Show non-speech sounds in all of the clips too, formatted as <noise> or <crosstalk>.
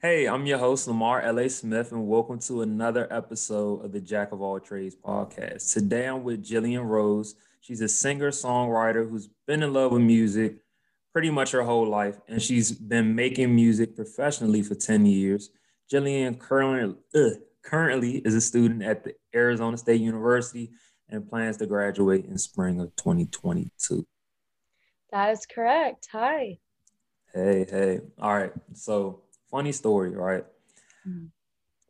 Hey, I'm your host, Lamar L.A. Smith, and welcome to another episode of the Jack of All Trades podcast. Today I'm with Jillian Rose. She's a singer songwriter who's been in love with music pretty much her whole life, and she's been making music professionally for 10 years. Jillian currently, currently is a student at the Arizona State University and plans to graduate in spring of 2022. That is correct. Hi. Hey, hey. All right. So, funny story, right? Mm-hmm.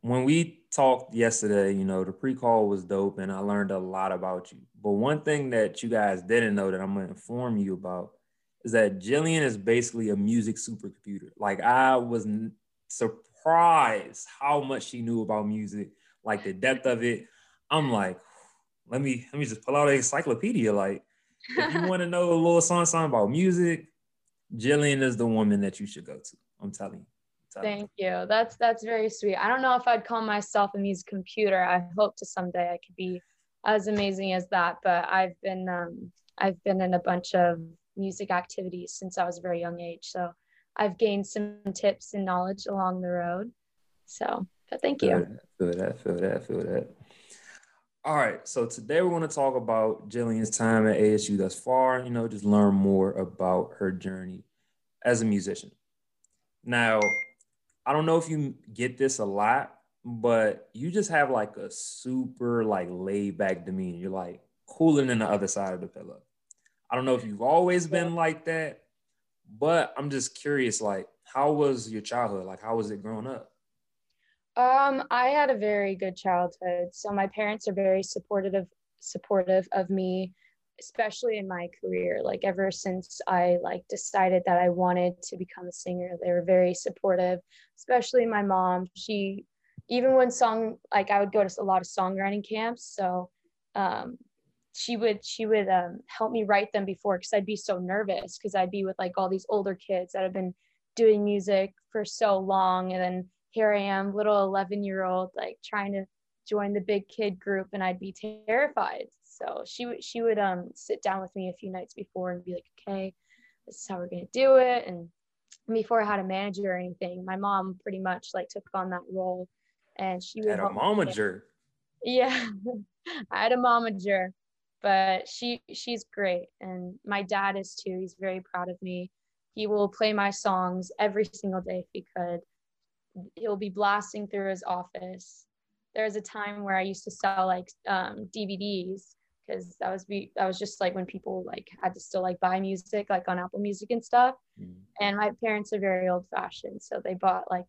When we talked yesterday, you know, the pre call was dope and I learned a lot about you. But one thing that you guys didn't know that I'm going to inform you about is that Jillian is basically a music supercomputer. Like, I was surprised how much she knew about music, like the depth of it. I'm like, let me let me just pull out an encyclopedia. Like, if you want to know a little something, something about music, Jillian is the woman that you should go to. I'm telling you. Thank you. That's that's very sweet. I don't know if I'd call myself a music computer. I hope to someday I could be as amazing as that. But I've been um, I've been in a bunch of music activities since I was a very young age. So I've gained some tips and knowledge along the road. So, but thank you. Feel that, feel that, feel that. All right. So today we're going to talk about Jillian's time at ASU thus far, you know, just learn more about her journey as a musician. Now, I don't know if you get this a lot, but you just have like a super like laid back demeanor. You're like cooler than the other side of the pillow. I don't know if you've always been like that, but I'm just curious, like, how was your childhood? Like, how was it growing up? Um, I had a very good childhood. So my parents are very supportive of supportive of me, especially in my career. Like ever since I like decided that I wanted to become a singer, they were very supportive, especially my mom. She even when song like I would go to a lot of songwriting camps. So um she would she would um, help me write them before because I'd be so nervous because I'd be with like all these older kids that have been doing music for so long and then here I am, little 11 year old, like trying to join the big kid group, and I'd be terrified. So she would she would um sit down with me a few nights before and be like, okay, this is how we're gonna do it. And before I had a manager or anything, my mom pretty much like took on that role, and she would had a momager. <laughs> Yeah, I had a momager, but she she's great, and my dad is too. He's very proud of me. He will play my songs every single day if he could he'll be blasting through his office. There was a time where I used to sell like um, DVDs because that was be that was just like when people like had to still like buy music like on Apple Music and stuff. Mm. And my parents are very old fashioned, so they bought like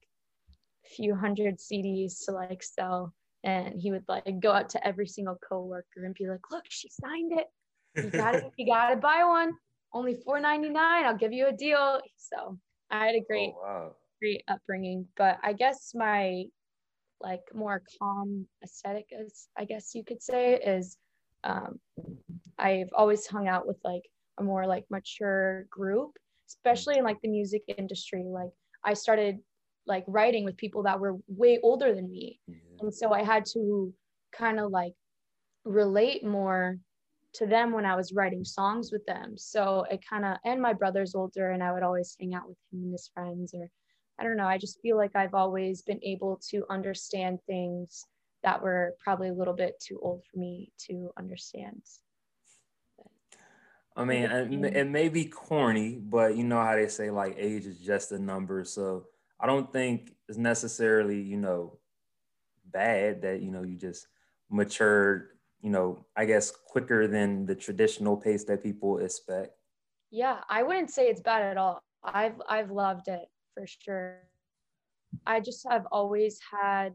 a few hundred CDs to like sell. And he would like go out to every single coworker and be like, "Look, she signed it. You got it. <laughs> you got to buy one. Only four ninety nine. I'll give you a deal." So I had a great oh, wow great upbringing, but I guess my like more calm aesthetic is I guess you could say is um, I've always hung out with like a more like mature group, especially in like the music industry. Like I started like writing with people that were way older than me. And so I had to kind of like relate more to them when I was writing songs with them. So it kind of, and my brother's older and I would always hang out with him and his friends or I don't know, I just feel like I've always been able to understand things that were probably a little bit too old for me to understand. I mean, it may be corny, but you know how they say like age is just a number. So I don't think it's necessarily, you know, bad that, you know, you just matured, you know, I guess quicker than the traditional pace that people expect. Yeah, I wouldn't say it's bad at all. I've I've loved it for sure. I just have always had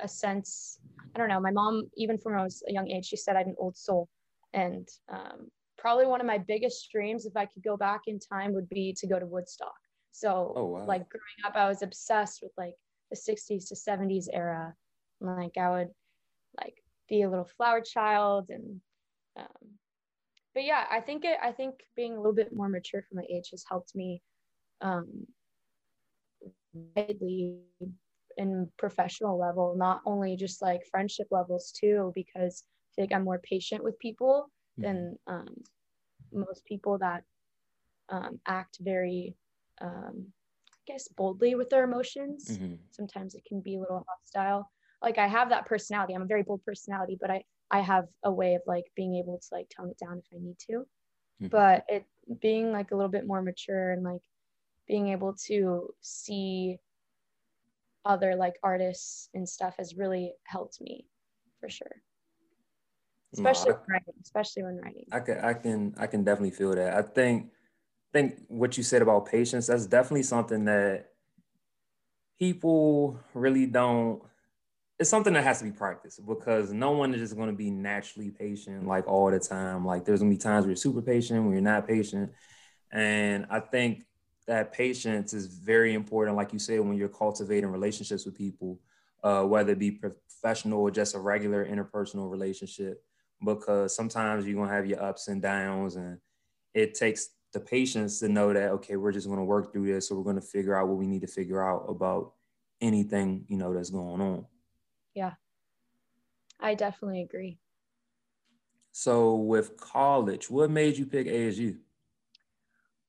a sense, I don't know, my mom, even from when I was a young age, she said I had an old soul. And um, probably one of my biggest dreams, if I could go back in time, would be to go to Woodstock. So, oh, wow. like growing up, I was obsessed with like the 60s to 70s era. Like, I would like be a little flower child and um, but yeah i think it i think being a little bit more mature for my age has helped me um, widely in professional level, not only just like friendship levels too, because I feel like I'm more patient with people mm-hmm. than um, most people that um, act very um, I guess boldly with their emotions. Mm-hmm. Sometimes it can be a little hostile. Like I have that personality. I'm a very bold personality, but I I have a way of like being able to like tone it down if I need to. Mm-hmm. But it being like a little bit more mature and like being able to see other like artists and stuff has really helped me for sure. Especially no, I, writing especially when writing. I can i can i can definitely feel that. I think think what you said about patience that's definitely something that people really don't it's something that has to be practiced because no one is just going to be naturally patient like all the time. Like there's going to be times where you're super patient when you're not patient. And i think that patience is very important like you said when you're cultivating relationships with people uh, whether it be professional or just a regular interpersonal relationship because sometimes you're going to have your ups and downs and it takes the patience to know that okay we're just going to work through this so we're going to figure out what we need to figure out about anything you know that's going on. Yeah. I definitely agree. So with college what made you pick asu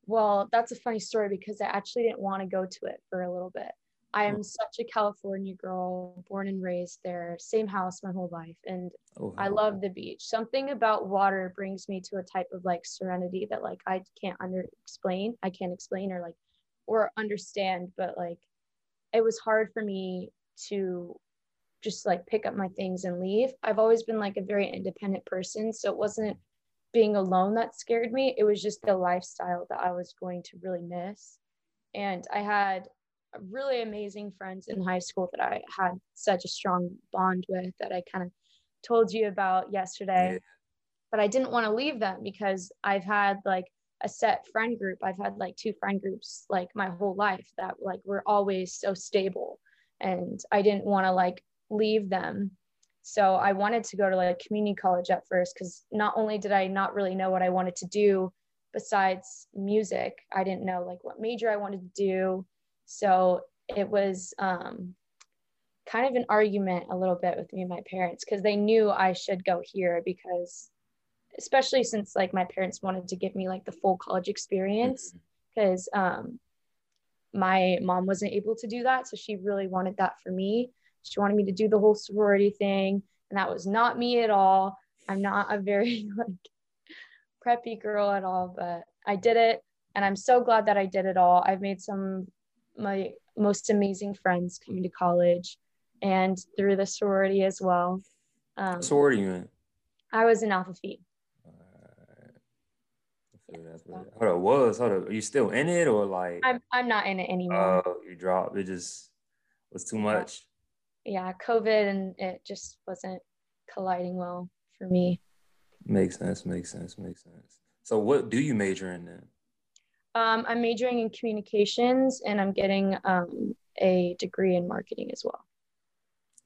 well that's a funny story because i actually didn't want to go to it for a little bit I am mm. such a California girl, born and raised there, same house my whole life. And oh, I love the beach. Something about water brings me to a type of like serenity that like I can't under explain. I can't explain or like or understand, but like it was hard for me to just like pick up my things and leave. I've always been like a very independent person. So it wasn't being alone that scared me. It was just the lifestyle that I was going to really miss. And I had really amazing friends in high school that I had such a strong bond with that I kind of told you about yesterday. Yeah. But I didn't want to leave them because I've had like a set friend group. I've had like two friend groups like my whole life that like were always so stable. And I didn't want to like leave them. So I wanted to go to like community college at first because not only did I not really know what I wanted to do besides music, I didn't know like what major I wanted to do so it was um, kind of an argument a little bit with me and my parents because they knew I should go here because, especially since like my parents wanted to give me like the full college experience because mm-hmm. um, my mom wasn't able to do that. So she really wanted that for me. She wanted me to do the whole sorority thing. And that was not me at all. I'm not a very <laughs> like preppy girl at all, but I did it. And I'm so glad that I did it all. I've made some my most amazing friends coming to college and through the sorority as well. Um, sorority you in? I was in Alpha Phi. Hold on, was hold on. Are you still in it or like? I'm I'm not in it anymore. Oh, you dropped. It just was too much. Yeah, COVID and it just wasn't colliding well for me. Makes sense. Makes sense. Makes sense. So, what do you major in then? Um, I'm majoring in communications and I'm getting um, a degree in marketing as well.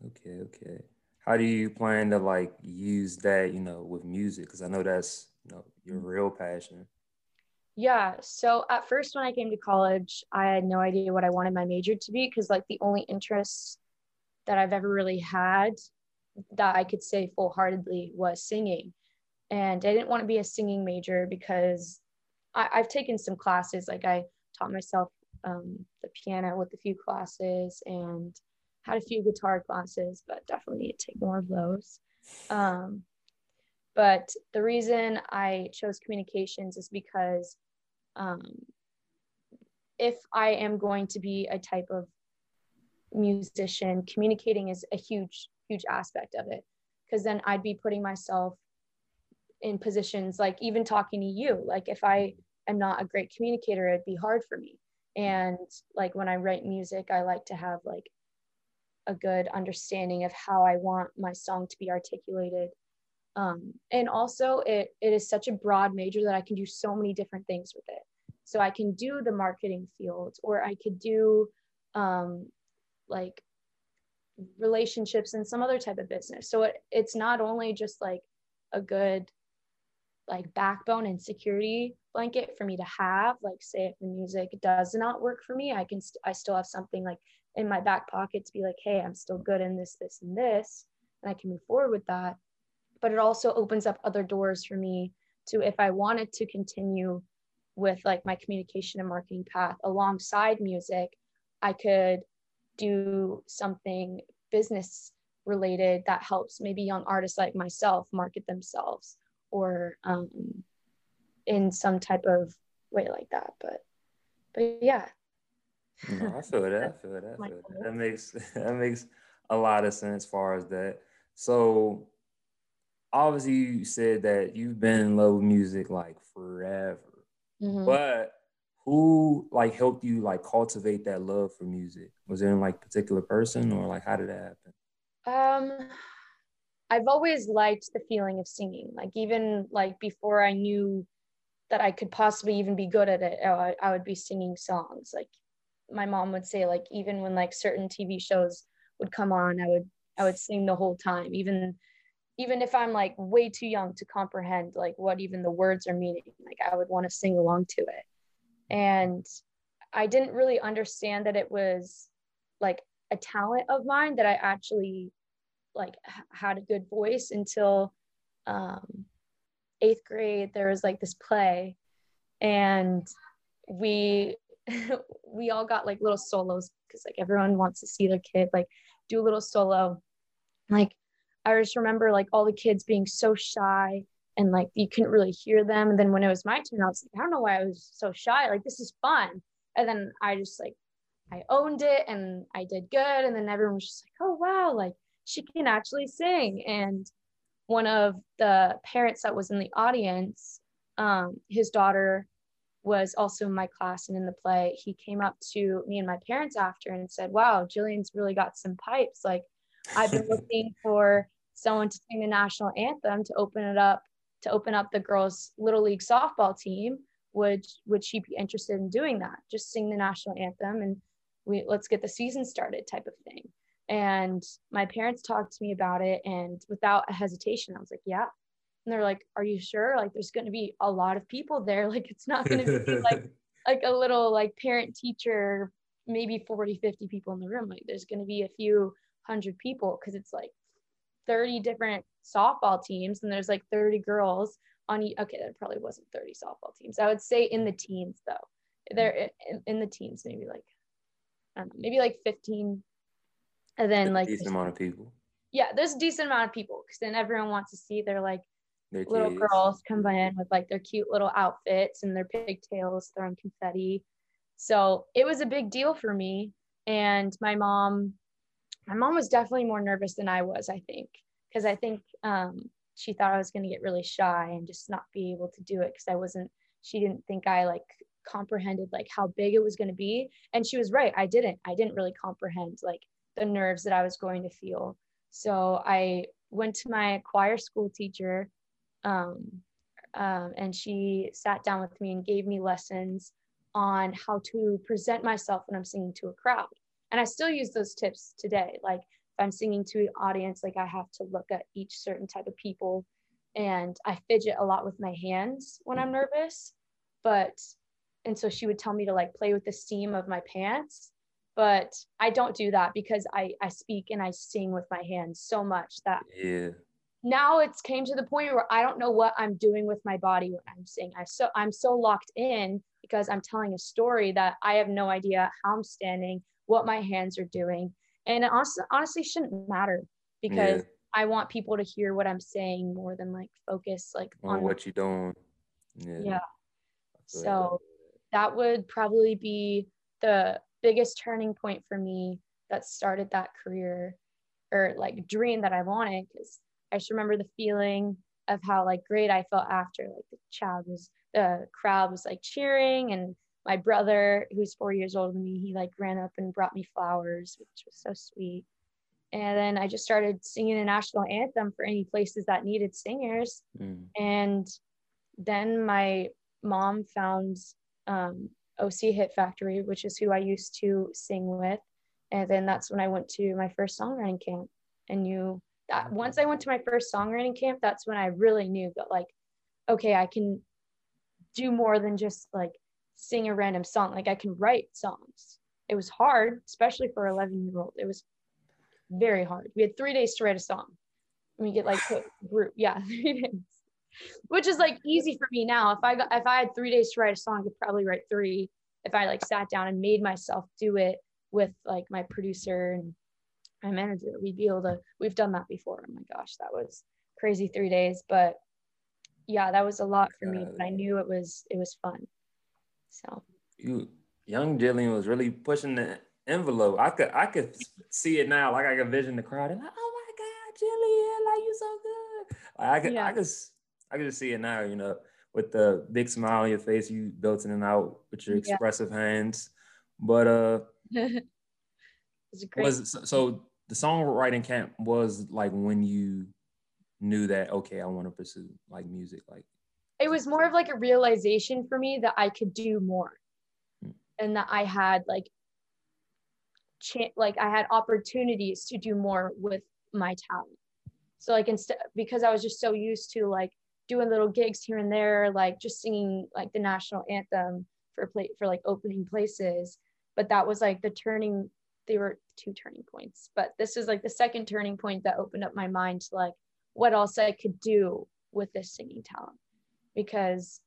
Okay, okay. How do you plan to like use that, you know, with music? Because I know that's you know your mm-hmm. real passion. Yeah. So at first, when I came to college, I had no idea what I wanted my major to be because like the only interests that I've ever really had that I could say full heartedly was singing. And I didn't want to be a singing major because I, have taken some classes. Like I taught myself um, the piano with a few classes and had a few guitar classes, but definitely need to take more of those. Um, but the reason I chose communications is because um, if I am going to be a type of musician, communicating is a huge, huge aspect of it. Because then I'd be putting myself in positions like even talking to you. Like if I am not a great communicator, it'd be hard for me. And like when I write music, I like to have like a good understanding of how I want my song to be articulated. Um, and also, it, it is such a broad major that I can do so many different things with it. So I can do the marketing field, or I could do um, like relationships and some other type of business. So it, it's not only just like a good like backbone and security blanket for me to have like say if the music does not work for me i can st- i still have something like in my back pocket to be like hey i'm still good in this this and this and i can move forward with that but it also opens up other doors for me to if I wanted to continue with like my communication and marketing path alongside music, I could do something business related that helps maybe young artists like myself market themselves or um, in some type of way like that. But but yeah. No, I feel that. I feel that. I feel that. that <laughs> makes <laughs> that makes a lot of sense as far as that. So obviously you said that you've been in love with music like forever. Mm-hmm. But who like helped you like cultivate that love for music? Was there any like particular person or like how did that happen? Um I've always liked the feeling of singing. Like even like before I knew that I could possibly even be good at it, I, I would be singing songs. Like my mom would say, like even when like certain TV shows would come on, I would I would sing the whole time, even even if I'm like way too young to comprehend like what even the words are meaning. Like I would want to sing along to it, and I didn't really understand that it was like a talent of mine that I actually like had a good voice until um, eighth grade. There was like this play, and we <laughs> we all got like little solos because like everyone wants to see their kid like do a little solo. Like I just remember like all the kids being so shy and like you couldn't really hear them. And then when it was my turn, I was like, I don't know why I was so shy. Like this is fun. And then I just like I owned it and I did good. And then everyone was just like, oh wow, like she can actually sing. And one of the parents that was in the audience, um, his daughter was also in my class and in the play. He came up to me and my parents after and said, Wow, Jillian's really got some pipes. Like, I've been <laughs> looking for someone to sing the national anthem to open it up, to open up the girls' little league softball team. Would would she be interested in doing that? Just sing the national anthem and we let's get the season started type of thing. And my parents talked to me about it, and without a hesitation, I was like, yeah. And they're like, are you sure? Like, there's going to be a lot of people there. <laughs> Like, it's not going to be <laughs> like like a little like parent teacher, maybe 40, 50 people in the room. Like, there's going to be a few hundred people because it's like 30 different softball teams, and there's like 30 girls on each. Okay, that probably wasn't 30 softball teams. I would say in the teens though. They're in, in the teens, maybe like I don't know, maybe like 15 and then like decent amount of people yeah there's a decent amount of people because then everyone wants to see their like their little kids. girls come in with like their cute little outfits and their pigtails throwing confetti so it was a big deal for me and my mom my mom was definitely more nervous than i was i think because i think um, she thought i was going to get really shy and just not be able to do it because i wasn't she didn't think i like comprehended like how big it was going to be and she was right i didn't i didn't really comprehend like the nerves that I was going to feel. So I went to my choir school teacher, um, um, and she sat down with me and gave me lessons on how to present myself when I'm singing to a crowd. And I still use those tips today. Like if I'm singing to an audience, like I have to look at each certain type of people. And I fidget a lot with my hands when I'm nervous. But, and so she would tell me to like play with the seam of my pants but I don't do that because I I speak and I sing with my hands so much that yeah. Now it's came to the point where I don't know what I'm doing with my body when I'm singing. I so I'm so locked in because I'm telling a story that I have no idea how I'm standing, what my hands are doing, and it honestly, honestly shouldn't matter because yeah. I want people to hear what I'm saying more than like focus like on, on what you're doing. Yeah. yeah. So that would probably be the biggest turning point for me that started that career or like dream that I wanted because I just remember the feeling of how like great I felt after like the child was the crowd was like cheering and my brother who's four years older than me he like ran up and brought me flowers which was so sweet and then I just started singing the national anthem for any places that needed singers mm. and then my mom found um, OC Hit Factory, which is who I used to sing with. And then that's when I went to my first songwriting camp and knew that once I went to my first songwriting camp, that's when I really knew that, like, okay, I can do more than just like sing a random song. Like, I can write songs. It was hard, especially for 11 year old. It was very hard. We had three days to write a song. And we get like group, yeah, <laughs> three days. which is like easy for me now. If I got, if I had three days to write a song, I could probably write three. If I like sat down and made myself do it with like my producer and my manager, we'd be able to. We've done that before. Oh my gosh, that was crazy three days. But yeah, that was a lot for me. But I knew it was it was fun. So you young Jillian was really pushing the envelope. I could I could see it now. Like I could vision the crowd and like, oh my God, Jillian, like you so good. Like I could yeah. I could I could just see it now, you know, with the big smile on your face, you built in it out with your expressive yeah. hands. But uh <laughs> was so, so the songwriting camp was like when you knew that okay, I want to pursue like music, like it was more of like a realization for me that I could do more hmm. and that I had like cha- like I had opportunities to do more with my talent. So like instead because I was just so used to like doing little gigs here and there, like just singing like the national anthem for play for like opening places. But that was like the turning, they were two turning points. But this is like the second turning point that opened up my mind to like what else I could do with this singing talent. Because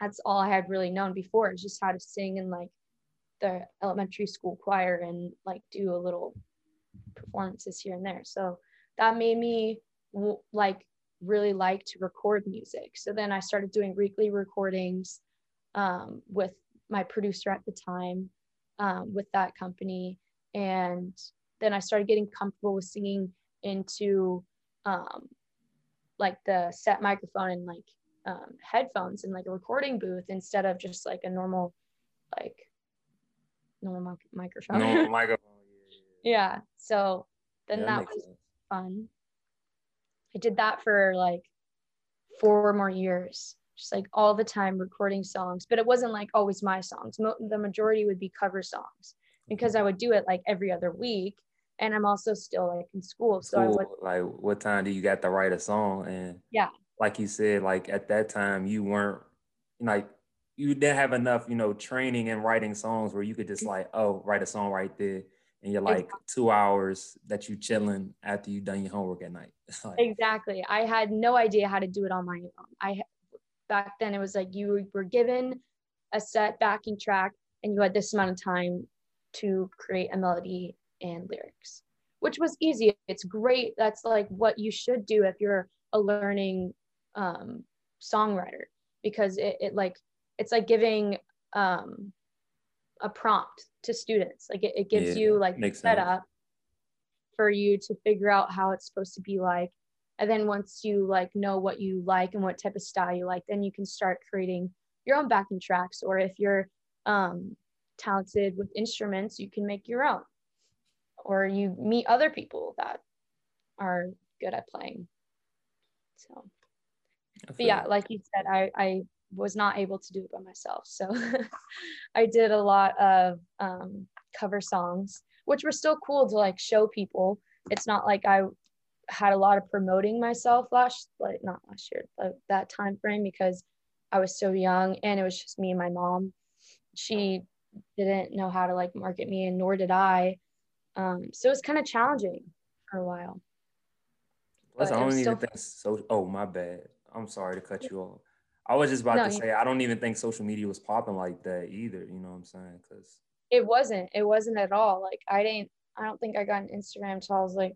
that's all I had really known before is just how to sing in like the elementary school choir and like do a little performances here and there. So that made me like really like to record music. So then I started doing weekly recordings um, with my producer at the time um, with that company. And then I started getting comfortable with singing into um, like the set microphone and like um, headphones and like a recording booth instead of just like a normal like normal microphone. Normal <laughs> microphone. Yeah, yeah. So then yeah, that, that was sense. fun. I did that for like four more years, just like all the time recording songs. But it wasn't like always my songs. Mo- the majority would be cover songs because I would do it like every other week. And I'm also still like in school. So cool. I would like what time do you got to write a song? And yeah, like you said, like at that time you weren't like you didn't have enough, you know, training in writing songs where you could just like, oh, write a song right there and you're like exactly. two hours that you chilling after you done your homework at night. <laughs> like, exactly. I had no idea how to do it on my own. I back then it was like you were given a set backing track and you had this amount of time to create a melody and lyrics, which was easy. It's great. That's like what you should do if you're a learning um, songwriter because it, it like it's like giving um, a prompt to students. Like it, it gives yeah, you like the setup for you to figure out how it's supposed to be like. And then once you like know what you like and what type of style you like, then you can start creating your own backing tracks. Or if you're um, talented with instruments, you can make your own. Or you meet other people that are good at playing. So, yeah, like you said, I, I was not able to do it by myself. So <laughs> I did a lot of um, cover songs, which were still cool to like show people. It's not like I had a lot of promoting myself last, like not last year, but that time frame because I was so young and it was just me and my mom. She didn't know how to like market me, and nor did I. Um, so it was kind of challenging for a while. Plus, I don't even think so. Oh, my bad. I'm sorry to cut you off. I was just about no, to say I don't even think social media was popping like that either. You know what I'm saying? Because it wasn't. It wasn't at all. Like I didn't. I don't think I got an Instagram until I was like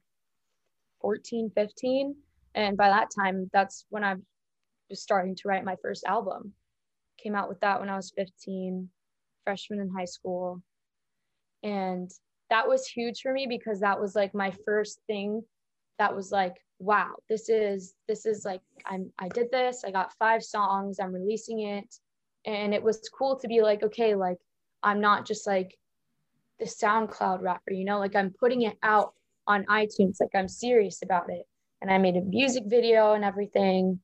14, 15, and by that time, that's when I was just starting to write my first album. Came out with that when I was 15, freshman in high school, and that was huge for me because that was like my first thing that was like wow this is this is like i'm i did this i got five songs i'm releasing it. And it was cool to be like okay like i'm not just like the soundcloud rapper you know like i'm putting it out on itunes like i'm serious about it. And i made a music video and everything.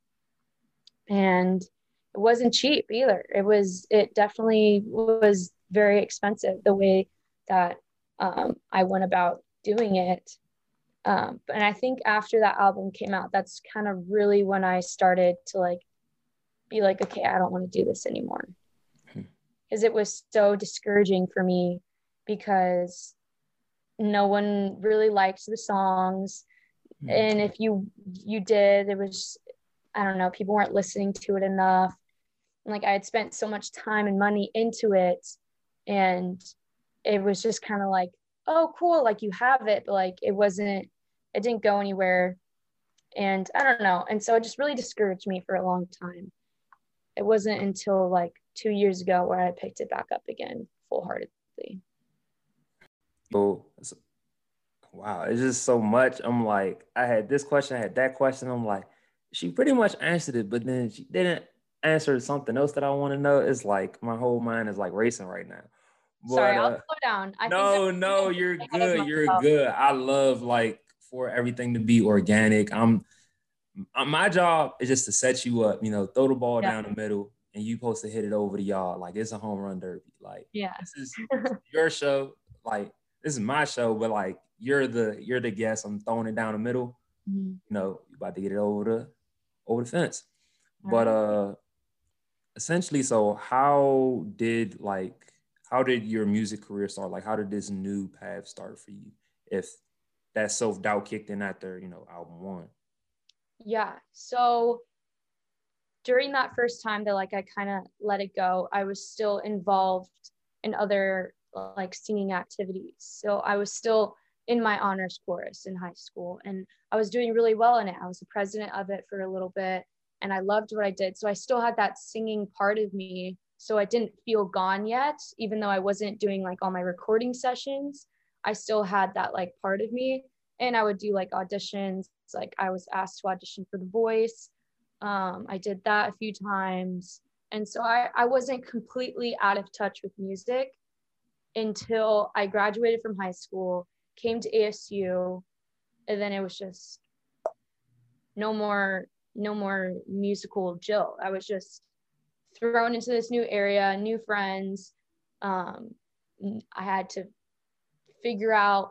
And it wasn't cheap either. It was it definitely was very expensive the way that um, i went about doing it um, and I think after that album came out, that's kind of really when I started to like be like, okay, I don't want to do this anymore. Because hmm. it was so discouraging for me because no one really liked the songs. Hmm. And if you you did, it was I don't know, people weren't listening to it enough. And like I had spent so much time and money into it. And it was just kind of like, oh, cool, like you have it, but like it wasn't, it didn't go anywhere. And I don't know. And so it just really discouraged me for a long time. It wasn't until like two years ago where I picked it back up again full heartedly. Oh, wow. It's just so much. I'm like, I had this question, I had that question. I'm like, she pretty much answered it, but then she didn't answer something else that I want to know. It's like my whole mind is like racing right now. But, Sorry, I'll uh, slow down. I no, no, you're good. You're good. I love like for everything to be organic. I'm uh, my job is just to set you up, you know, throw the ball yeah. down the middle and you supposed to hit it over the yard. Like it's a home run derby. Like yeah, this is your show. Like this is my show, but like you're the you're the guest. I'm throwing it down the middle. Mm-hmm. You know, you about to get it over the over the fence. But uh essentially, so how did like how did your music career start? Like how did this new path start for you? If that self doubt kicked in after you know album one. Yeah. So during that first time that like I kind of let it go, I was still involved in other like singing activities. So I was still in my honors chorus in high school and I was doing really well in it. I was the president of it for a little bit and I loved what I did. So I still had that singing part of me. So I didn't feel gone yet, even though I wasn't doing like all my recording sessions. I still had that like part of me. And I would do like auditions. Like I was asked to audition for The Voice. Um, I did that a few times. And so I, I wasn't completely out of touch with music until I graduated from high school, came to ASU, and then it was just no more, no more musical Jill. I was just thrown into this new area, new friends. Um, I had to figure out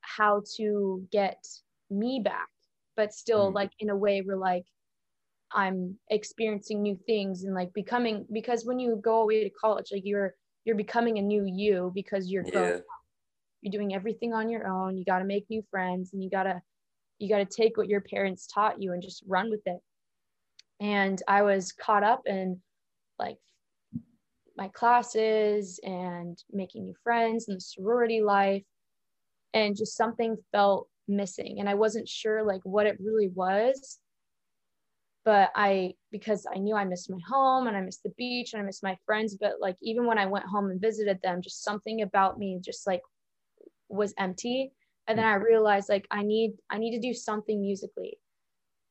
how to get me back, but still mm. like in a way where like I'm experiencing new things and like becoming because when you go away to college, like you're you're becoming a new you because you're yeah. You're doing everything on your own. You got to make new friends and you got to you got to take what your parents taught you and just run with it. And I was caught up in like my classes and making new friends and the sorority life. And just something felt missing. And I wasn't sure like what it really was. But I because I knew I missed my home and I missed the beach and I missed my friends. But like even when I went home and visited them just something about me just like was empty. And then hmm. I realized like I need I need to do something musically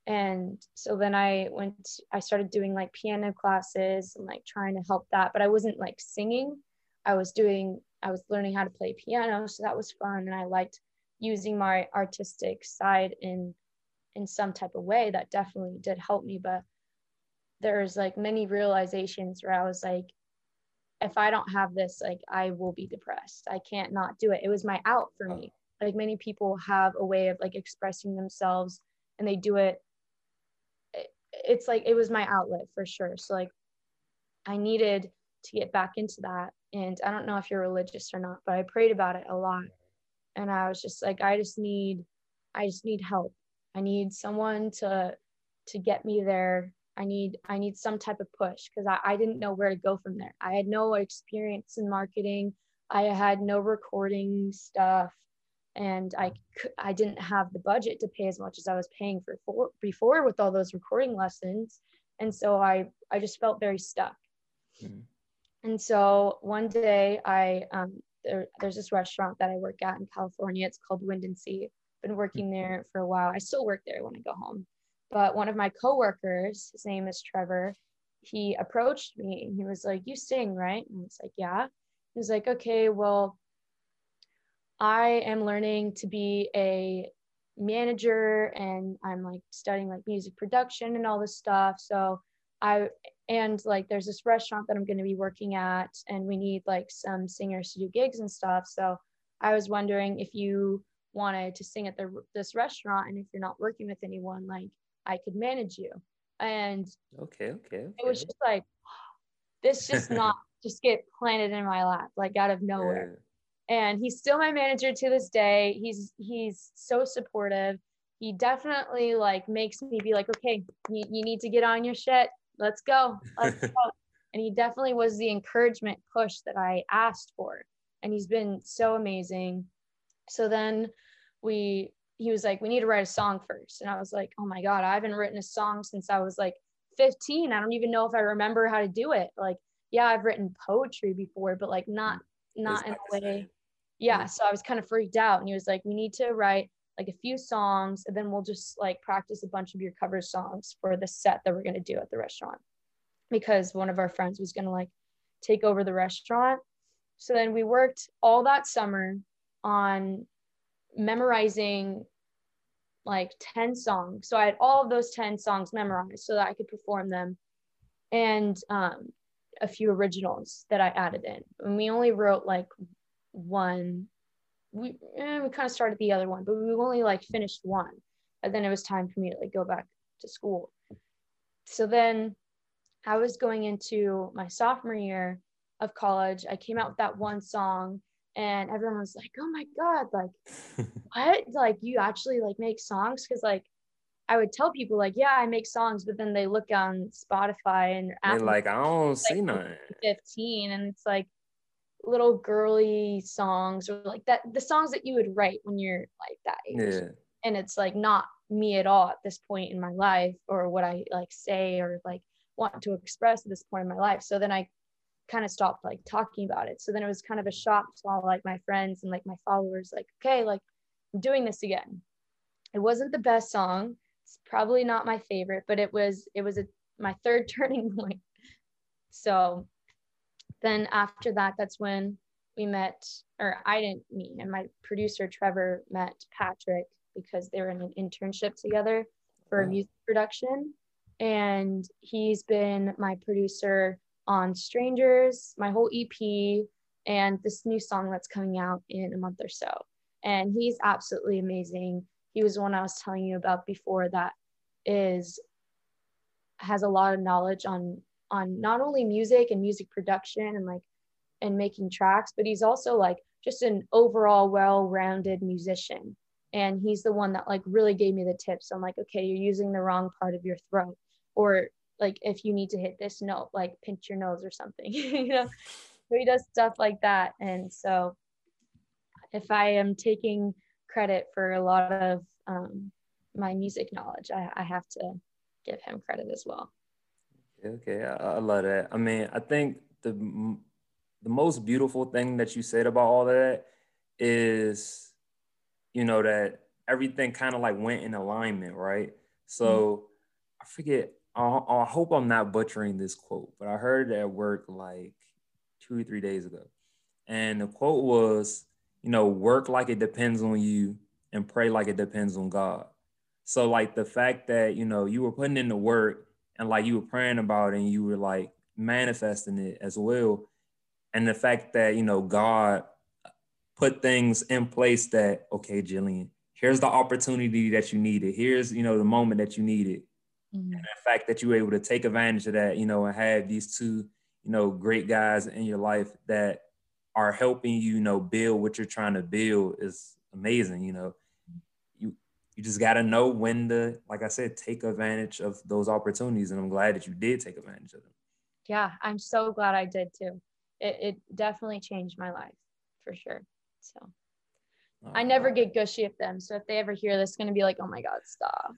and so then I went I started doing like piano classes and like trying to help that but I wasn't like singing. I was doing I was learning how to play piano so that was fun and I liked using my artistic side in in some type of way that definitely did help me but there's like many realizations where i was like if i don't have this like i will be depressed. I can't not do it. It was my out for me. Oh. Like many people have a way of like expressing themselves and they do it it's like it was my outlet for sure so like i needed to get back into that and i don't know if you're religious or not but i prayed about it a lot and i was just like i just need i just need help I need someone to to get me there. I need I need some type of push because I, I didn't know where to go from there. I had no experience in marketing. I had no recording stuff and I I didn't have the budget to pay as much as I was paying for, for before with all those recording lessons. And so I I just felt very stuck. Mm-hmm. And so one day I um there, there's this restaurant that I work at in California. It's called Wind and Sea been working there for a while. I still work there when I go home. But one of my coworkers, his name is Trevor, he approached me and he was like, You sing, right? And I was like, Yeah. He was like, Okay, well, I am learning to be a manager and I'm like studying like music production and all this stuff. So I and like there's this restaurant that I'm going to be working at and we need like some singers to do gigs and stuff. So I was wondering if you wanted to sing at the, this restaurant and if you're not working with anyone like i could manage you and okay okay, okay. it was just like <gasps> this just not <laughs> just get planted in my lap like out of nowhere yeah. And he's still my manager to this day he's he's so supportive he definitely like makes me be like, okay, you, you need to get on your shit. Let's go. Let's <laughs> go. and he definitely was the encouragement push that I asked for. And he's been so amazing. So then we he was like, we need to write a song first. And I was like, oh my God, I haven't written a song since I was like 15. I don't even know if I remember how to do it. Like, yeah, I've written poetry before, but like not not in a way. Yeah. So I was kind of freaked out. And he was like, we need to write like a few songs, and then we'll just like practice a bunch of your cover songs for the set that we're gonna do at the restaurant. Because one of our friends was gonna like take over the restaurant. So then we worked all that summer on memorizing like 10 songs. So I had all of those 10 songs memorized so that I could perform them and um, a few originals that I added in. And we only wrote like one. We, eh, we kind of started the other one, but we only like finished one. And then it was time for me to like go back to school. So then I was going into my sophomore year of college. I came out with that one song and everyone was like oh my god like <laughs> what like you actually like make songs because like i would tell people like yeah i make songs but then they look on spotify and like i don't like, see nothing 15 and it's like little girly songs or like that the songs that you would write when you're like that age yeah. and it's like not me at all at this point in my life or what i like say or like want to express at this point in my life so then i kind of stopped like talking about it. So then it was kind of a shock to all like my friends and like my followers, like, okay, like I'm doing this again. It wasn't the best song. It's probably not my favorite, but it was it was a my third <laughs> turning point. So then after that, that's when we met, or I didn't meet, and my producer Trevor met Patrick because they were in an internship together for a music production. And he's been my producer on Strangers, my whole EP, and this new song that's coming out in a month or so. And he's absolutely amazing. He was the one I was telling you about before that is has a lot of knowledge on on not only music and music production and like and making tracks, but he's also like just an overall well-rounded musician. And he's the one that like really gave me the tips on like, okay, you're using the wrong part of your throat, or like if you need to hit this note like pinch your nose or something <laughs> you know? So he does stuff like that. And so if i am taking credit for a lot of um, my music knowledge I, I have to give him credit as well okay I, I love that i mean i think the the most beautiful thing that you said about all that is you know that everything kind of like went in alignment right so mm-hmm. i forget I, I hope I'm not butchering this quote, but I heard it at work like two or three days ago. And the quote was, you know, work like it depends on you and pray like it depends on God. So, like the fact that, you know, you were putting in the work and like you were praying about it and you were like manifesting it as well. And the fact that, you know, God put things in place that, okay, Jillian, here's the opportunity that you needed. Here's, you know, the moment that you needed Mm-hmm. And the fact that you were able to take advantage of that, you know, and have these two, you know, great guys in your life that are helping you, you know, build what you're trying to build is amazing. You know, you just got to know when to, like I said, take advantage of those opportunities. And I'm glad that you did take advantage of them. Yeah, I'm so glad I did too. It, it definitely changed my life for sure. So I never get gushy at them. So if they ever hear this, it's gonna be like, oh my God, stop.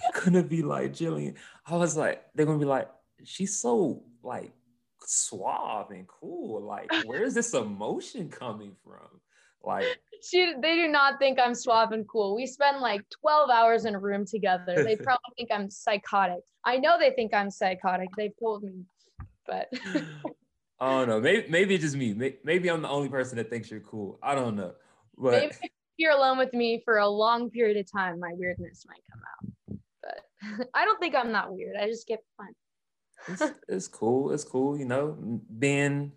They're <laughs> gonna be like Jillian. I was like, they're gonna be like, she's so like suave and cool. Like, where is this <laughs> emotion coming from? Like she they do not think I'm suave and cool. We spend like 12 hours in a room together. They <laughs> probably think I'm psychotic. I know they think I'm psychotic. They've told me, but <laughs> I don't know. Maybe maybe it's just me. Maybe I'm the only person that thinks you're cool. I don't know. But Maybe if you're alone with me for a long period of time, my weirdness might come out. But <laughs> I don't think I'm that weird. I just get fun. it's, it's cool. It's cool. You know, being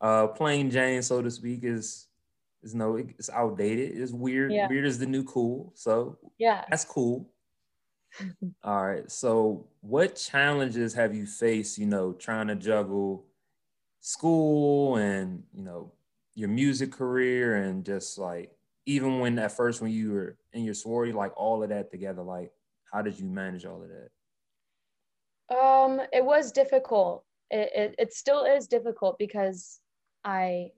uh plain Jane, so to speak, is is no, it's outdated. It's weird. Yeah. Weird is the new cool. So yeah, that's cool. All right. So, what challenges have you faced? You know, trying to juggle school and you know your music career and just like even when at first when you were in your sorority, like all of that together, like how did you manage all of that? Um, it was difficult. It, it, it still is difficult because I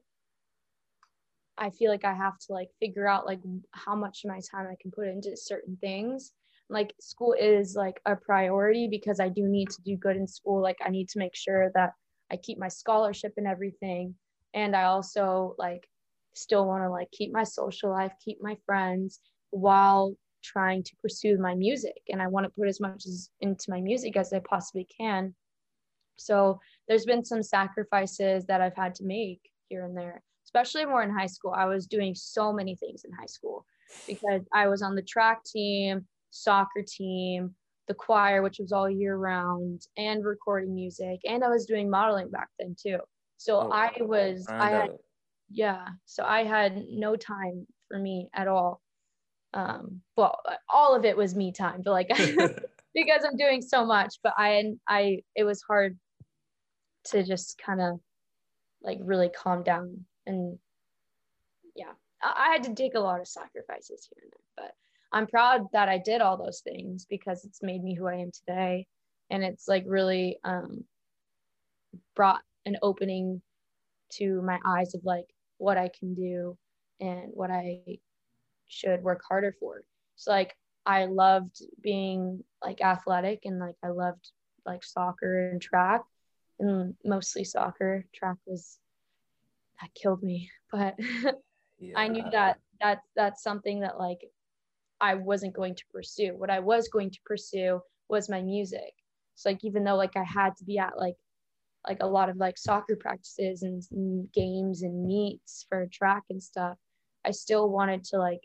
I feel like I have to like figure out like how much of my time I can put into certain things. Like school is like a priority because I do need to do good in school. Like I need to make sure that I keep my scholarship and everything. And I also like still want to like keep my social life, keep my friends while trying to pursue my music. And I want to put as much as into my music as I possibly can. So there's been some sacrifices that I've had to make here and there especially more in high school. I was doing so many things in high school because I was on the track team, soccer team, the choir, which was all year round, and recording music. And I was doing modeling back then too. So oh, I was, I, I had, yeah. So I had no time for me at all. Um, well, all of it was me time, but like <laughs> <laughs> because I'm doing so much. But I, I, it was hard to just kind of like really calm down and yeah I, I had to take a lot of sacrifices here and there but i'm proud that i did all those things because it's made me who i am today. And it's like really um, brought an opening to my eyes of like what i can do and what i should work harder for. So like i loved being like athletic and like i loved like soccer and track and mostly soccer. Track was that killed me. <laughs> But yeah. I knew that that that's something that like I wasn't going to pursue. What I was going to pursue was my music. So like even though like I had to be at like like a lot of like soccer practices and, and games and meets for track and stuff, I still wanted to like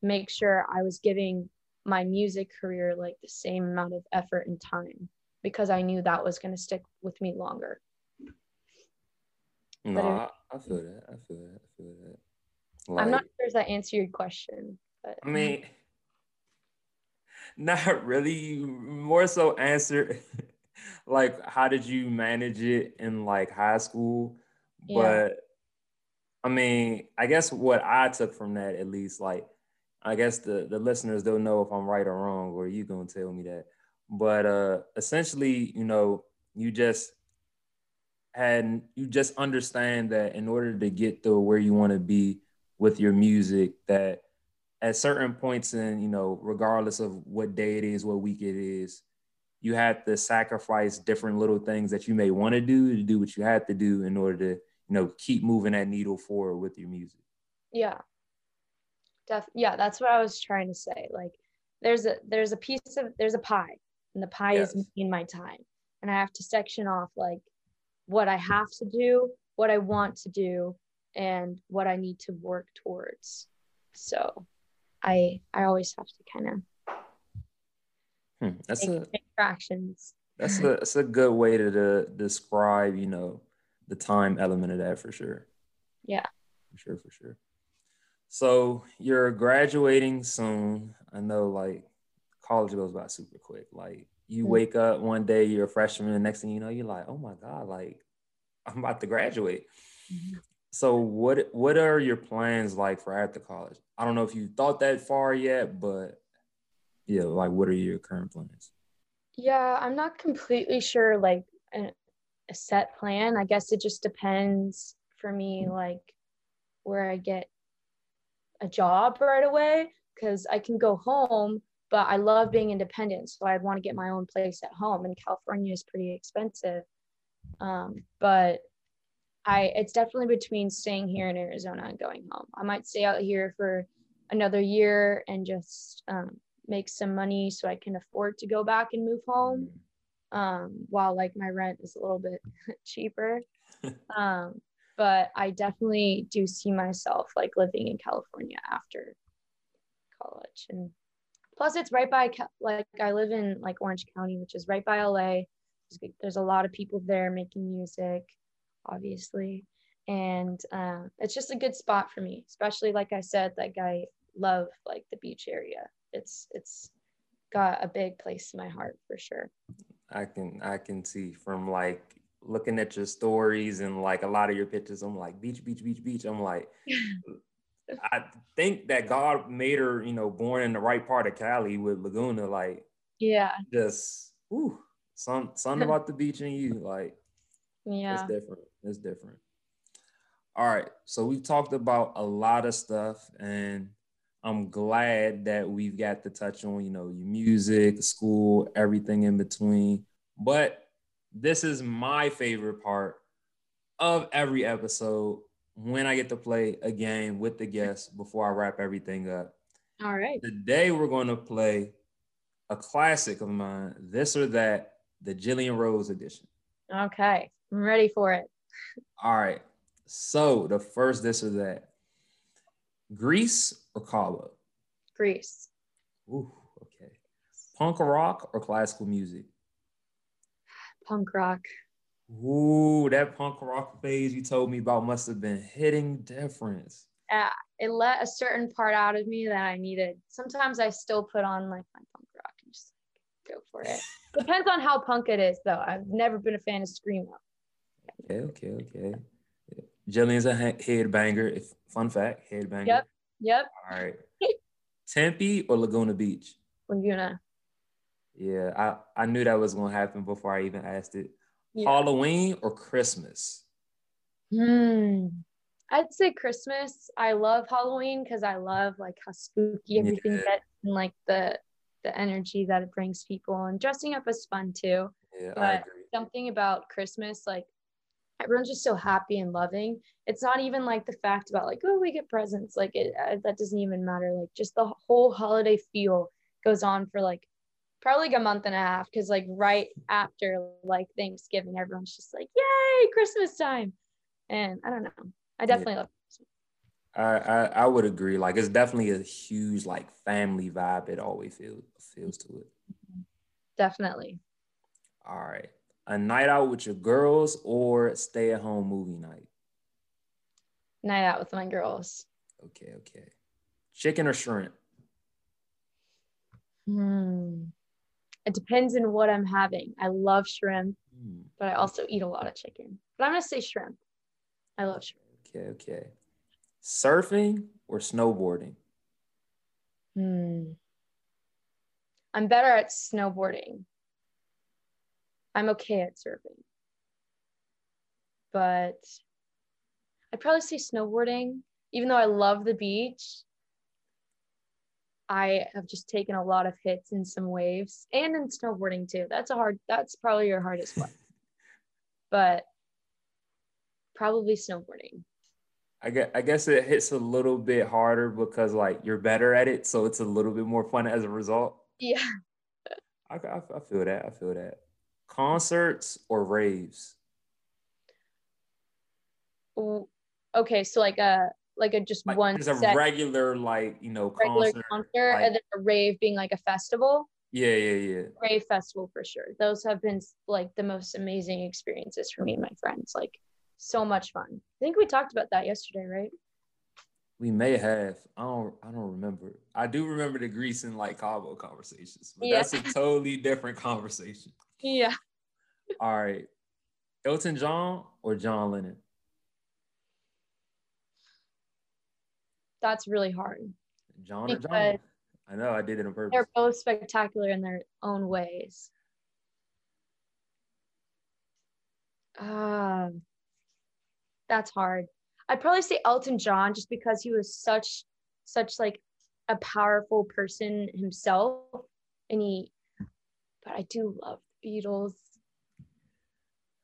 make sure I was giving my music career like the same amount of effort and time because I knew that was going to stick with me longer. No, I, feel that. I feel that. I feel that. Like, I'm not sure if that answered your question, but I mean, <laughs> not really. More so, answer <laughs> like how did you manage it in like high school? Yeah. But I mean, I guess what I took from that, at least, like, I guess the the listeners don't know if I'm right or wrong, or you gonna tell me that. But uh essentially, you know, you just and you just understand that in order to get to where you want to be with your music that at certain points in you know regardless of what day it is what week it is you have to sacrifice different little things that you may want to do to do what you have to do in order to you know keep moving that needle forward with your music yeah Def- yeah that's what i was trying to say like there's a there's a piece of there's a pie and the pie yes. is in my time and i have to section off like what I have to do, what I want to do, and what I need to work towards. So I I always have to kind of hmm, that's a fractions. That's a that's a good way to, to describe, you know, the time element of that for sure. Yeah. For sure, for sure. So you're graduating soon. I know like college goes by super quick. Like you mm-hmm. wake up one day, you're a freshman, and next thing you know, you're like, oh my God, like <laughs> I'm about to graduate. Mm-hmm. So what what are your plans like for after college? I don't know if you thought that far yet, but yeah, like what are your current plans? Yeah, I'm not completely sure like a, a set plan. I guess it just depends for me like where I get a job right away because I can go home but I love being independent. So I'd want to get my own place at home. And California is pretty expensive. Um, but I, it's definitely between staying here in Arizona and going home. I might stay out here for another year and just um, make some money so I can afford to go back and move home. Um, while like my rent is a little bit <laughs> cheaper. <laughs> um, but I definitely do see myself like living in California after college and Plus, it's right by like I live in like Orange County, which is right by LA. There's, a lot of people there making music, obviously, and uh, it's just a good spot for me. Especially like I said, like I love like the beach area. It's it's got a big place in my heart for sure. I can I can see from like looking at your stories and like a lot of your pictures. I'm like beach, beach, beach, beach. I'm like <laughs> I think that God made her, you know, born in the right part of Cali with Laguna, like yeah, just ooh, some something about the beach and you, like yeah, it's different. It's different. All right, so we've talked about a lot of stuff, and I'm glad that we've got to touch on, you know, your music, school, everything in between. But this is my favorite part of every episode when I get to play a game with the guests before I wrap everything up. All right. Today we're going to play a classic of mine, This or That, the Jillian Rose edition. Okay. I'm ready for it. All right. So the first This or That. Greece or Cabo? Greece. Ooh, okay. Punk rock or classical music? Punk rock. Ooh, that punk rock phase you told me about must have been hitting difference. Yeah, it let a certain part out of me that I needed. Sometimes I still put on like my punk rock and just go for it. <laughs> Depends on how punk it is, though. I've never been a fan of screamo. Okay, okay, okay. Jillian's a headbanger. If fun fact, headbanger. Yep. Yep. All right. <laughs> Tempe or Laguna Beach? Laguna. Yeah, I, I knew that was gonna happen before I even asked it. Yeah. Halloween or Christmas? Hmm. I'd say Christmas. I love Halloween because I love like how spooky everything yeah. gets and like the the energy that it brings people and dressing up is fun too. Yeah, but I agree. something about Christmas, like everyone's just so happy and loving. It's not even like the fact about like, oh, we get presents. Like it uh, that doesn't even matter. Like just the whole holiday feel goes on for like probably like a month and a half because like right after like Thanksgiving, everyone's just like, yay, Christmas time. And I don't know. I definitely yeah. love Christmas. I, I, I would agree. Like it's definitely a huge like family vibe. It always feels feels to it. Definitely. All right. A night out with your girls or stay at home movie night? Night out with my girls. Okay, okay. Chicken or shrimp? Hmm. It depends on what I'm having. I love shrimp, mm. but I also eat a lot of chicken. But I'm gonna say shrimp. I love shrimp. Okay, okay. Surfing or snowboarding? Hmm. I'm better at snowboarding. I'm okay at surfing. But I'd probably say snowboarding, even though I love the beach. I have just taken a lot of hits in some waves and in snowboarding too. That's a hard, that's probably your hardest one. <laughs> but probably snowboarding. I guess, I guess it hits a little bit harder because like you're better at it. So it's a little bit more fun as a result. Yeah. I, I, I feel that. I feel that. Concerts or raves? Okay. So like a, like a just like, one There's a regular like you know regular concert, concert like, and then a rave being like a festival? Yeah yeah yeah. Rave festival for sure. Those have been like the most amazing experiences for me and my friends like so much fun. I think we talked about that yesterday right? We may have. I don't i don't remember. I do remember the Greece and like cabo conversations but yeah. that's a totally different conversation. Yeah. All right. Elton john or john lennon that's really hard. John or John? I know I did it on purpose. They're both spectacular in their own ways. Um, that's hard. I'd probably say Elton John just because he was such such like a powerful person himself and he but I do love the Beatles.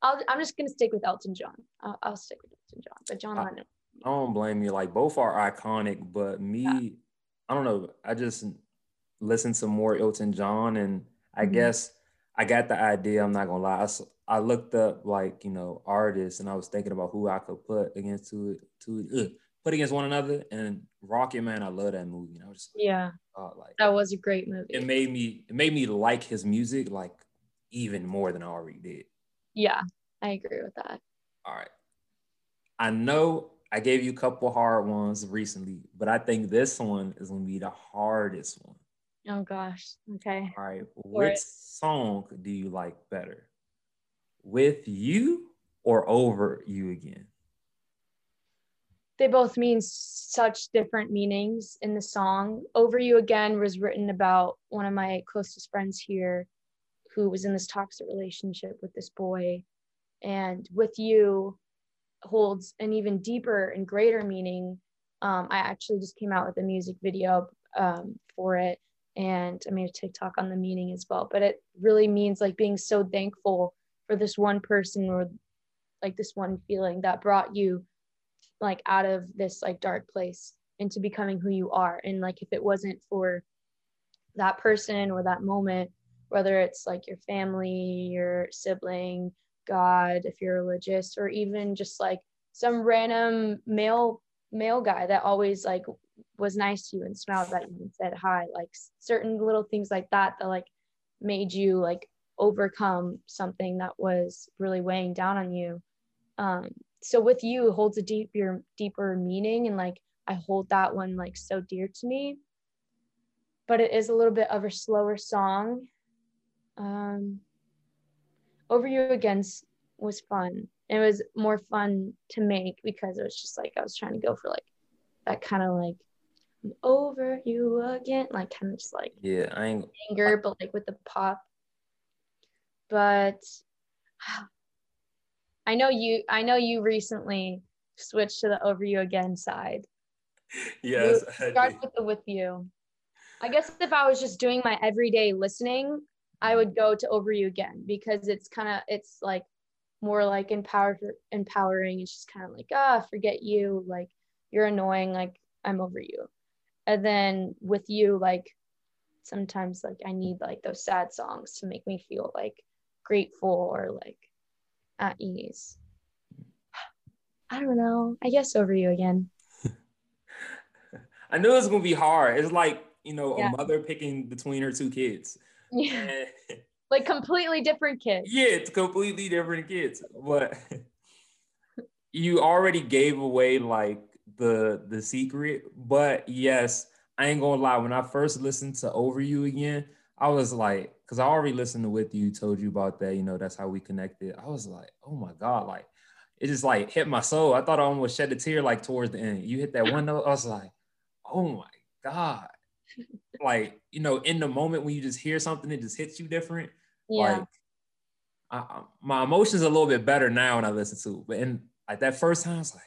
I'll, I'm just gonna stick with Elton John. I'll, I'll stick with Elton John, but John Lennon. I don't blame you. Like both are iconic, but me, yeah. I don't know. I just listened to more Elton John, and I mm-hmm. guess I got the idea. I'm not gonna lie. I, I, looked up like you know artists, and I was thinking about who I could put against to to ugh, put against one another. And Rocket Man, I love that movie. And I was just like, yeah, oh, like that was a great movie. It made me it made me like his music like even more than I already did. Yeah, I agree with that. All right. I know I gave you a couple hard ones recently, but I think this one is gonna be the hardest one. Oh gosh. Okay. All right. Which song do you like better? With you or over you again? they both mean such different meanings in the song. Over You Again was written about one of my closest friends here who was in this toxic relationship with this boy. And With You holds an even deeper and greater meaning. Um, I actually just came out with a music video um, for it and I made a TikTok on the meaning as well. But it really means like being so thankful for this one person or like this one feeling that brought you like out of this like dark place into becoming who you are and like if it wasn't for that person or that moment whether it's like your family your sibling god if you're religious or even just like some random male male guy that always like was nice to you and smiled at you and said hi like certain little things like that that like made you like overcome something that was really weighing down on you. Um so with you holds a deeper deeper meaning and like i hold that one like so dear to me. But it is a little bit of a slower song. Um over you again was fun it was more fun to make because it was just like i was trying to go for like that kind of like over you again like kind of just like yeah i ain't anger but like with the pop but <sighs> I know you I know you recently switched to the over you again side. <laughs> Yes. Start with the with you. I guess if I was just doing my everyday listening, I would go to over you again because it's kind of it's like more like empower empowering. It's just kind of like, ah, forget you, like you're annoying, like I'm over you. And then with you, like sometimes like I need like those sad songs to make me feel like grateful or like at ease. I don't know. I guess over you again. <laughs> I knew it was gonna be hard. It's like you know yeah. a mother picking between her two kids. Yeah. <laughs> like completely different kids. Yeah, it's completely different kids. But <laughs> you already gave away like the the secret. But yes, I ain't gonna lie. When I first listened to Over You again, I was like, because I already listened to with you, told you about that. You know, that's how we connected. I was like, oh my god, like it just like hit my soul. I thought I almost shed a tear like towards the end. You hit that one note, I was like, oh my god, <laughs> like you know, in the moment when you just hear something, it just hits you different. Yeah. Like, I, my emotions are a little bit better now when I listen to it, but in like that first time, I was like,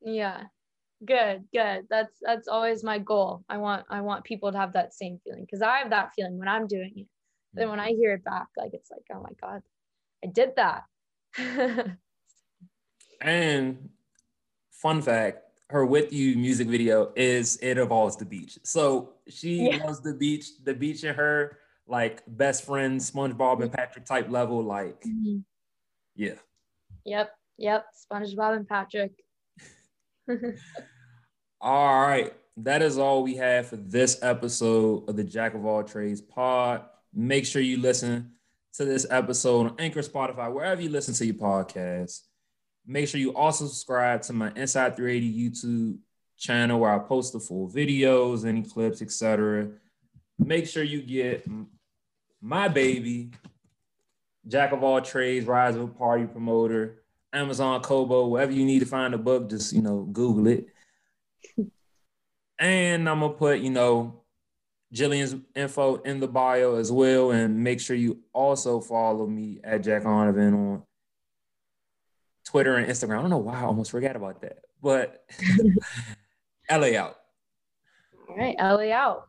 yeah, good good. That's that's always my goal. I want i want people to have that same feeling because i have that feeling when i'm doing it. Then when i mm-hmm. hear it back like it's like oh my god i did that. <laughs> And fun fact her with you music video is it involves the beach so she yeah. loves the beach the beach and her like best friends spongebob and patrick type level like mm-hmm. yeah yep yep spongebob and patrick <laughs> all right. That is all we have for this episode of the Jack of All Trades pod. Make sure you listen to this episode on Anchor, Spotify, wherever you listen to your podcast. Make sure you also subscribe to my Inside 380 YouTube channel where I post the full videos, any clips, etc. Make sure you get my baby, Jack of All Trades, Rise of a Party Promoter, Amazon Kobo, wherever you need to find a book, just you know, Google it. and I'm gonna put, you know, Jillian's info in the bio as well. And make sure you also follow me at Jack Onovan on Twitter and Instagram. I don't know why I almost forgot about that. But <laughs> <laughs> LA out. All right, LA out.